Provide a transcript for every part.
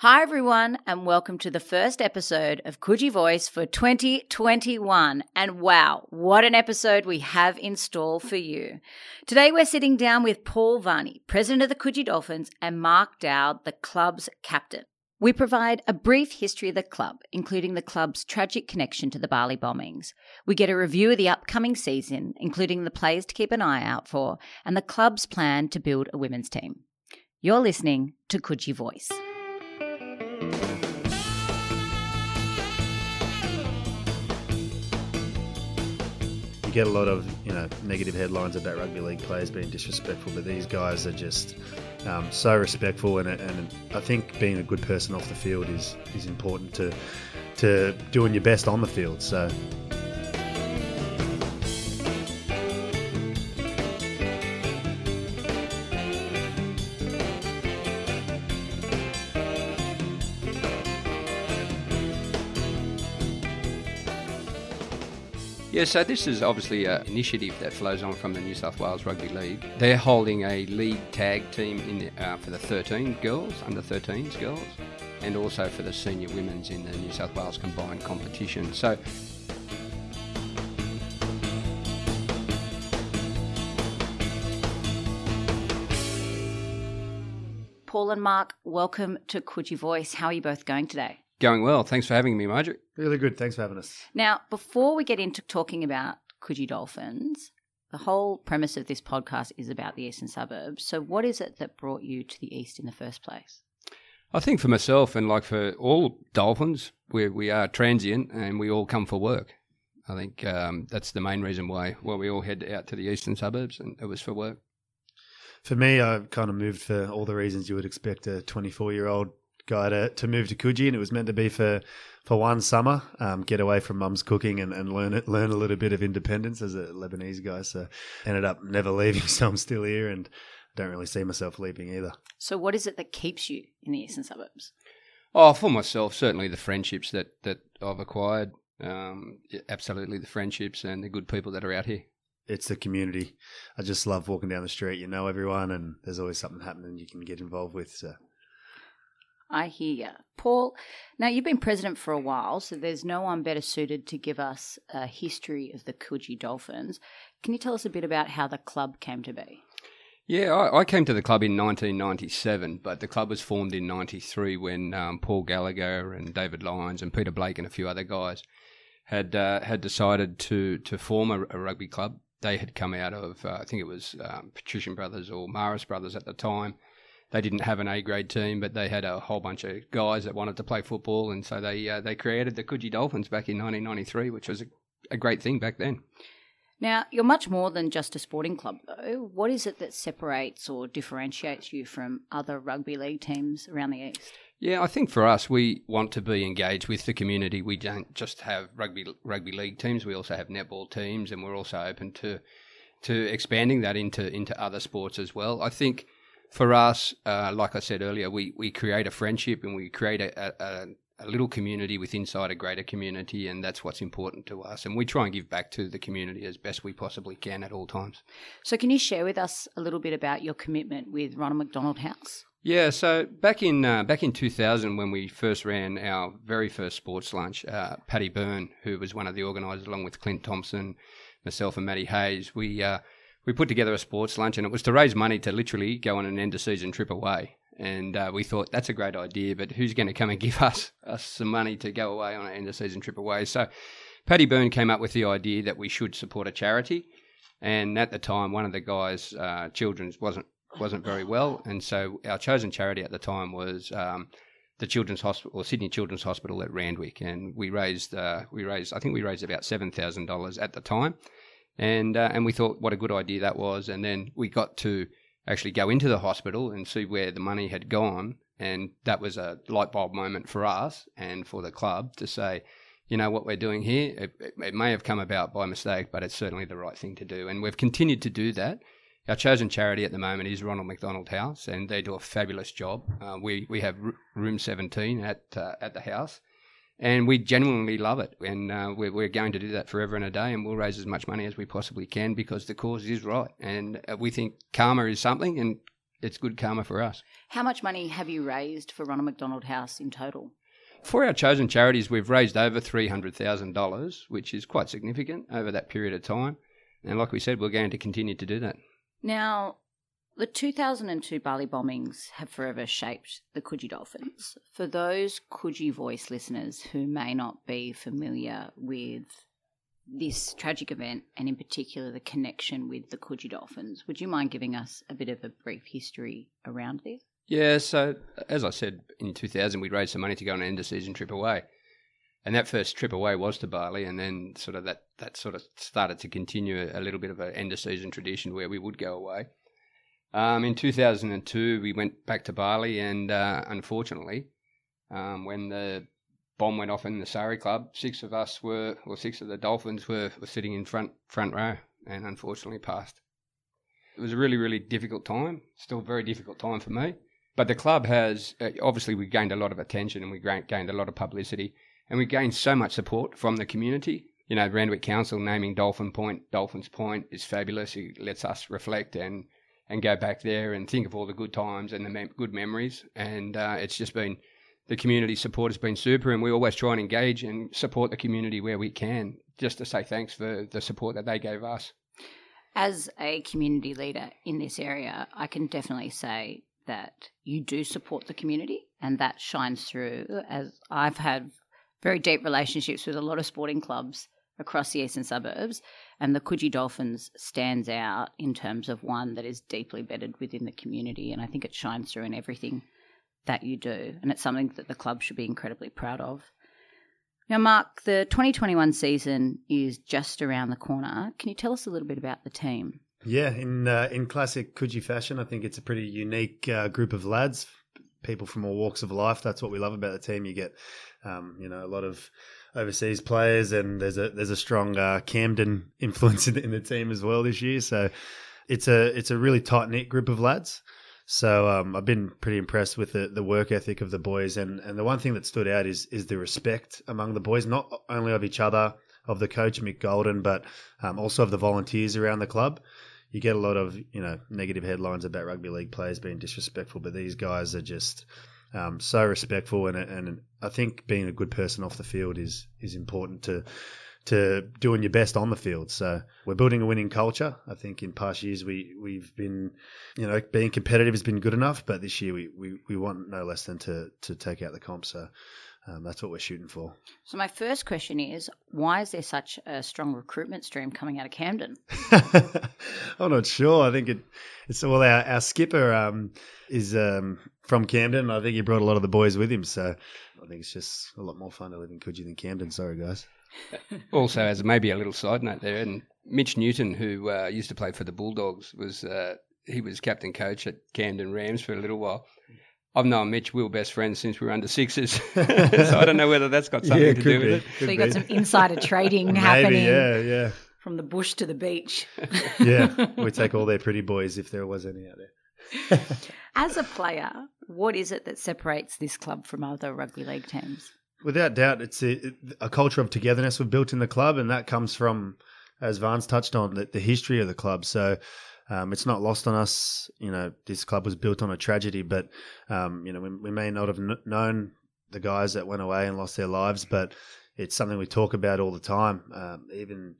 Hi, everyone, and welcome to the first episode of Coogee Voice for 2021. And wow, what an episode we have in store for you. Today, we're sitting down with Paul Vanni, president of the Coogee Dolphins, and Mark Daoud, the club's captain. We provide a brief history of the club, including the club's tragic connection to the Bali bombings. We get a review of the upcoming season, including the players to keep an eye out for, and the club's plan to build a women's team. You're listening to Coogee Voice. You get a lot of you know negative headlines about rugby league players being disrespectful, but these guys are just um, so respectful, and, and I think being a good person off the field is is important to to doing your best on the field. So. Yeah, so this is obviously an initiative that flows on from the New South Wales Rugby League. They're holding a league tag team in the, uh, for the 13 girls, under 13s girls, and also for the senior women's in the New South Wales combined competition. So Paul and Mark, welcome to Coogee Voice. How are you both going today? Going well. Thanks for having me, Marjorie. Really good. Thanks for having us. Now, before we get into talking about Coogee Dolphins, the whole premise of this podcast is about the eastern suburbs. So, what is it that brought you to the east in the first place? I think for myself and like for all Dolphins, we we are transient and we all come for work. I think um, that's the main reason why why we all head out to the eastern suburbs, and it was for work. For me, I kind of moved for all the reasons you would expect a 24 year old guy to, to move to Coogee, and it was meant to be for, for one summer, um, get away from mum's cooking and, and learn it, learn a little bit of independence as a Lebanese guy. So ended up never leaving, so I'm still here, and don't really see myself leaving either. So, what is it that keeps you in the eastern suburbs? Oh, for myself, certainly the friendships that that I've acquired. Um, absolutely, the friendships and the good people that are out here. It's the community. I just love walking down the street. You know everyone, and there's always something happening you can get involved with. So I hear you. Paul, now you've been president for a while, so there's no one better suited to give us a history of the Coogee Dolphins. Can you tell us a bit about how the club came to be? Yeah, I, I came to the club in 1997, but the club was formed in 93 when um, Paul Gallagher and David Lyons and Peter Blake and a few other guys had uh, had decided to, to form a, a, rugby club. They had come out of, uh, I think it was um, Patrician Brothers or Marist Brothers at the time they didn't have an A grade team, but they had a whole bunch of guys that wanted to play football, and so they uh, they created the Coogee Dolphins back in 1993, which was a, a great thing back then. Now, you're much more than just a sporting club, though. What is it that separates or differentiates you from other rugby league teams around the East? Yeah, I think for us, we want to be engaged with the community. We don't just have rugby rugby league teams; we also have netball teams, and we're also open to to expanding that into into other sports as well. I think for us, uh, like I said earlier, we, we create a friendship and we create a, a, a, little community with inside a greater community, and that's what's important to us. And we try and give back to the community as best we possibly can at all times. So, can you share with us a little bit about your commitment with Ronald McDonald House? Yeah, so back in uh, back in 2000, when we first ran our very first sports lunch, uh, Paddy Byrne, who was one of the organisers, along with Clint Thompson, myself, and Matty Hayes, we uh, we put together a sports lunch, and it was to raise money to literally go on an end of season trip away. And uh, we thought that's a great idea, but who's going to come and give us us some money to go away on an end of season trip away? So, Paddy Byrne came up with the idea that we should support a charity. And at the time, one of the guys' uh, children's wasn't wasn't very well, and so our chosen charity at the time was um, the Children's Hospital or Sydney Children's Hospital at Randwick, and we raised uh, we raised I think we raised about seven thousand dollars at the time, and uh, and we thought what a good idea that was. And then we got to actually go into the hospital and see where the money had gone, and that was a light bulb moment for us and for the club to say, you know, what we're doing here, it, it, it may have come about by mistake, but it's certainly the right thing to do, and we've continued to do that. Our chosen charity at the moment is Ronald McDonald House, and they do a fabulous job. Uh, we we have room 17 at uh, at the house, and we genuinely love it. And uh, we're, we're, going to do that forever and a day, and we'll raise as much money as we possibly can because the cause is right. And uh, we think karma is something, and it's good karma for us. How much money have you raised for Ronald McDonald House in total? For our chosen charities, we've raised over $300,000, which is quite significant over that period of time. And like we said, we're going to continue to do that. Now, the 2002 Bali bombings have forever shaped the Coogee Dolphins. For those Coogee Voice listeners who may not be familiar with this tragic event and, in particular, the connection with the Coogee Dolphins, would you mind giving us a bit of a brief history around this? Yeah, so as I said, in 2000, we raised some money to go on an end of season trip away. And that first trip away was to Bali, and then sort of that, that sort of started to continue a little bit of an end of season tradition where we would go away. Um, in 2002, we went back to Bali, and uh, unfortunately, um, when the bomb went off in the Sari Club, six of us were, or six of the Dolphins were, were sitting in front front row, and unfortunately passed. It was a really, really difficult time. Still a very difficult time for me. But the club has uh, obviously we gained a lot of attention and we gained a lot of publicity, and we gained so much support from the community. You know, Randwick Council naming Dolphin Point Dolphins Point is fabulous. It lets us reflect and and go back there and think of all the good times and the mem- good memories. And uh, it's just been the community support has been super, and we always try and engage and support the community where we can, just to say thanks for the support that they gave us. As a community leader in this area, I can definitely say that you do support the community, and that shines through. As I've had very deep relationships with a lot of sporting clubs across the eastern suburbs, and the Coogee Dolphins stands out in terms of one that is deeply bedded within the community, and I think it shines through in everything that you do, and it's something that the club should be incredibly proud of. Now, Mark, the 2021 season is just around the corner. Can you tell us a little bit about the team? Yeah, in uh, in classic Coogee fashion, I think it's a pretty unique uh, group of lads, people from all walks of life. That's what we love about the team. You get, um, you know, a lot of overseas players, and there's a there's a strong uh, Camden influence in, in, the team as well this year. So it's a it's a really tight knit group of lads. So um, I've been pretty impressed with the, the work ethic of the boys, and, and the one thing that stood out is is the respect among the boys, not only of each other, of the coach Mick Golden, but um, also of the volunteers around the club. You get a lot of you know negative headlines about rugby league players being disrespectful, but these guys are just um, so respectful, and and I think being a good person off the field is is important to to doing your best on the field. So we're building a winning culture. I think in past years we we've been, you know, being competitive has been good enough, but this year we we, we want no less than to to take out the comp. So. Um, that's what we're shooting for. So my first question is, why is there such a strong recruitment stream coming out of Camden? I'm not sure. I think it, it's well, our, our skipper um, is um, from Camden. I think he brought a lot of the boys with him, so I think it's just a lot more fun to live in Coogee than Camden. Sorry, guys also, as maybe a little side note there, and Mitch Newton, who uh, used to play for the Bulldogs, was uh, he was captain coach at Camden Rams for a little while. I've known Mitch, we were best friends since we were under sixes, so I don't know whether that's got something yeah, to do be, with it. So you got some insider trading Maybe, happening. Yeah, yeah. From the bush to the beach. yeah, we take all their pretty boys if there was any out there. As a player, what is it that separates this club from other rugby league teams? Without doubt, it's a, a, culture of togetherness we've built in the club, and that comes from, as Vance touched on, the, the history of the club. So um, it's not lost on us. You know, this club was built on a tragedy, but um, you know, we, we, may not have kn- known the guys that went away and lost their lives, but it's something we talk about all the time. Um, even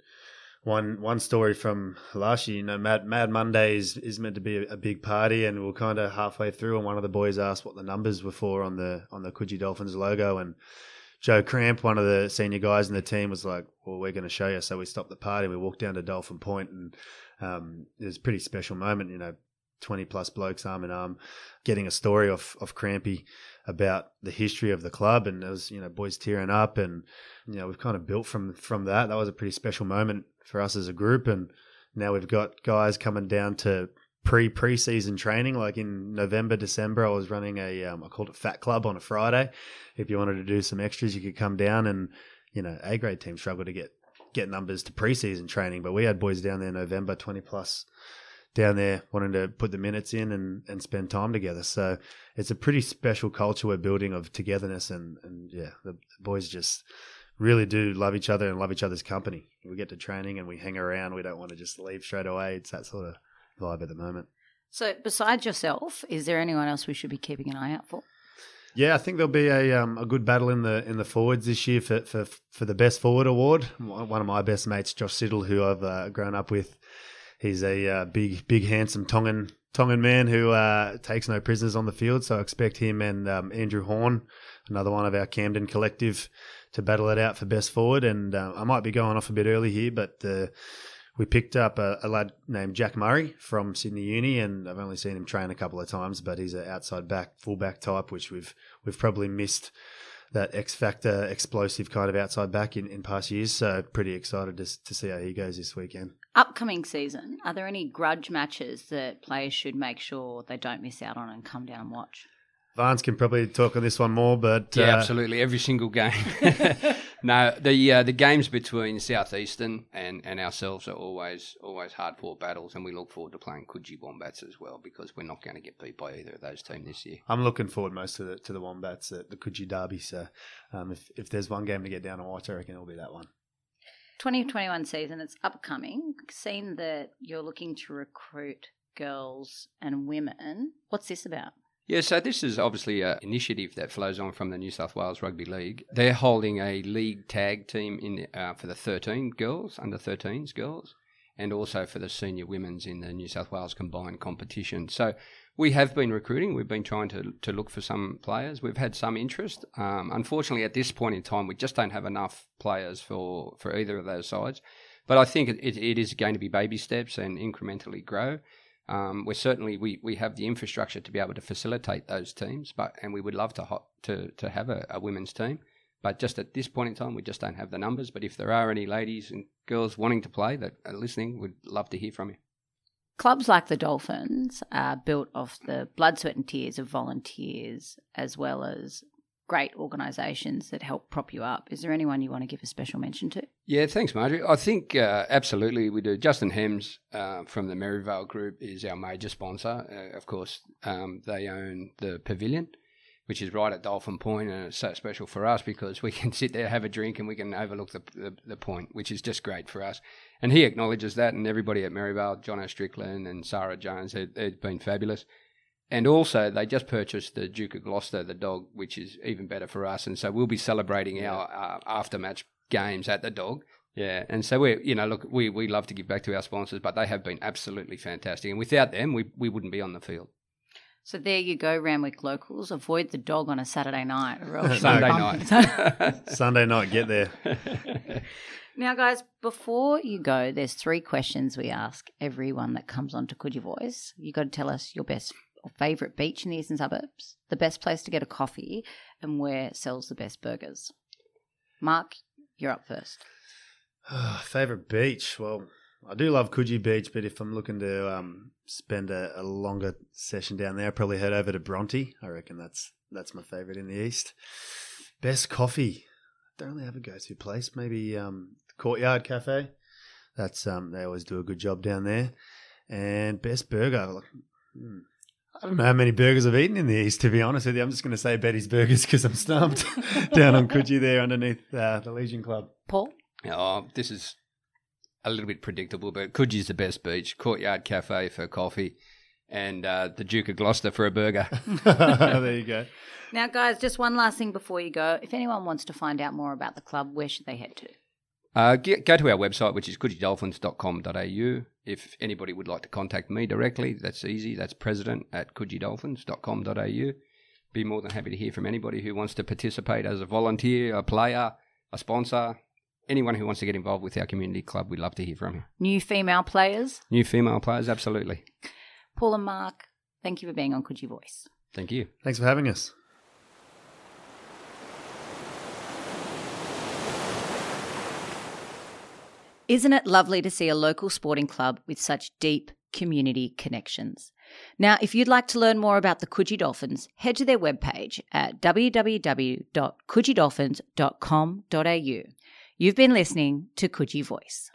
one one story from last year, you know, Mad Mad Monday is, is meant to be a, a big party, and we are kind of halfway through, and one of the boys asked what the numbers were for on the on the Coogee Dolphins logo, and Joe Cramp, one of the senior guys in the team, was like, "Well, we're going to show you." So we stopped the party, we walked down to Dolphin Point, and um, it was a pretty special moment. You know, twenty plus blokes arm in arm, getting a story off of Crampy about the history of the club, and there was you know boys tearing up, and you know we've kind of built from from that. That was a pretty special moment for us as a group. And now we've got guys coming down to pre preseason training. Like in November, December, I was running a um, I called it Fat Club on a Friday. If you wanted to do some extras, you could come down. And you know, A grade team struggled to get get numbers to preseason training, but we had boys down there November, twenty plus down there wanting to put the minutes in and, and spend time together. So it's a pretty special culture we're building of togetherness and, and yeah, the, the boys just really do love each other and love each other's company. We get to training and we hang around. We don't want to just leave straight away. It's that sort of vibe at the moment. So, besides yourself, is there anyone else we should be keeping an eye out for? Yeah, I think there'll be a um, a good battle in the in the forwards this year for for, for the best forward award. One of my best mates, Josh Siddle, who I've uh, grown up with, he's a uh, big big handsome Tongan Tongan man who uh, takes no prisoners on the field. So I expect him and um, Andrew Horn, another one of our Camden collective, to battle it out for best forward. And uh, I might be going off a bit early here, but uh, we picked up a, a, lad named Jack Murray from Sydney Uni, and I've only seen him train a couple of times, but he's an outside back, fullback type, which we've we've probably missed that X factor, explosive kind of outside back in, in past years. So pretty excited to to see how he goes this weekend. Upcoming season, are there any grudge matches that players should make sure they don't miss out on and come down and watch? Vance can probably talk on this one more, but yeah, uh, absolutely, every single game. no, the uh, the games between Southeastern and, and ourselves are always always hard fought battles, and we look forward to playing Coogee Wombats as well because we're not going to get beat by either of those teams this year. I'm looking forward most to the to the Wombats at the Coogee Derby. So, um, if if there's one game to get down and watch, I reckon it'll be that one. 2021 season, it's upcoming. Seen that you're looking to recruit girls and women. What's this about? Yeah, so this is obviously an initiative that flows on from the New South Wales Rugby League. They're holding a league tag team in uh, for the 13 girls, under 13s girls, and also for the senior women's in the New South Wales combined competition. So we have been recruiting. We've been trying to, to look for some players. We've had some interest. Um, unfortunately, at this point in time, we just don't have enough players for, for either of those sides. But I think it, it is going to be baby steps and incrementally grow. Um, we're certainly we, we have the infrastructure to be able to facilitate those teams, but and we would love to to to have a, a, women's team, but just at this point in time, we just don't have the numbers. But if there are any ladies and girls wanting to play that are listening, we'd love to hear from you. Clubs like the Dolphins are built off the blood, sweat, and tears of volunteers, as well as great organisations that help prop you up. Is there anyone you want to give a special mention to? Yeah, thanks, Marjorie. I think uh, absolutely we do. Justin Hemmes uh, from the Merivale Group is our major sponsor. Uh, of course, um, they own the pavilion, which is right at Dolphin Point, and it's so special for us because we can sit there, have a drink, and we can overlook the, the, the point, which is just great for us. And he acknowledges that, and everybody at Merivale, John O'Strickland and Sarah Jones, they've been fabulous. And also, they just purchased the Duke of Gloucester, the dog, which is even better for us. And so we'll be celebrating yeah. our uh, after match games at the dog. Yeah, and so we, you know, look, we, we love to give back to our sponsors, but they have been absolutely fantastic, and without them, we we wouldn't be on the field. So there you go, Randwick locals. Avoid the dog on a Saturday night or Sunday night. Sunday night, get there. now, guys, before you go, there's three questions we ask everyone that comes on to Coogee Voice. You got to tell us your best or favourite beach in the eastern suburbs, the best place to get a coffee, and where sells the best burgers. Mark, you're up first. favourite beach? Well, I do love Coogee Beach, but if I'm looking to um, spend a, a, longer session down there, I'll probably head over to Bronte. I reckon that's that's my favourite in the east. Best coffee. Don't really have a go-to place. Maybe um, Courtyard Cafe. That's um, they always do a good job down there. And best burger. Hmm, I don't know how many burgers I've eaten in the East, to be honest with you. I'm just going to say Betty's Burgers because I'm stumped down on Coogee there underneath uh, the Legion Club. Paul? Oh, this is a little bit predictable, but Coogee's the best beach. Courtyard Cafe for coffee and uh, the Duke of Gloucester for a burger. there you go. Now, guys, just one last thing before you go. If anyone wants to find out more about the club, where should they head to? Uh, get, go to our website, which is coogeedolphins.com.au. If anybody would like to contact me directly, that's easy. That's president at coogeedolphins.com.au. Be more than happy to hear from anybody who wants to participate as a volunteer, a player, a sponsor, anyone who wants to get involved with our community club. We'd love to hear from you. New female players? New female players, absolutely. Paul and Mark, thank you for being on Coogee Voice. Thank you. Thanks for having us. Isn't it lovely to see a local sporting club with such deep community connections? Now, if you'd like to learn more about the Coogee Dolphins, head to their webpage at www.coogeedolphins.com.au. You've been listening to Coogee Voice.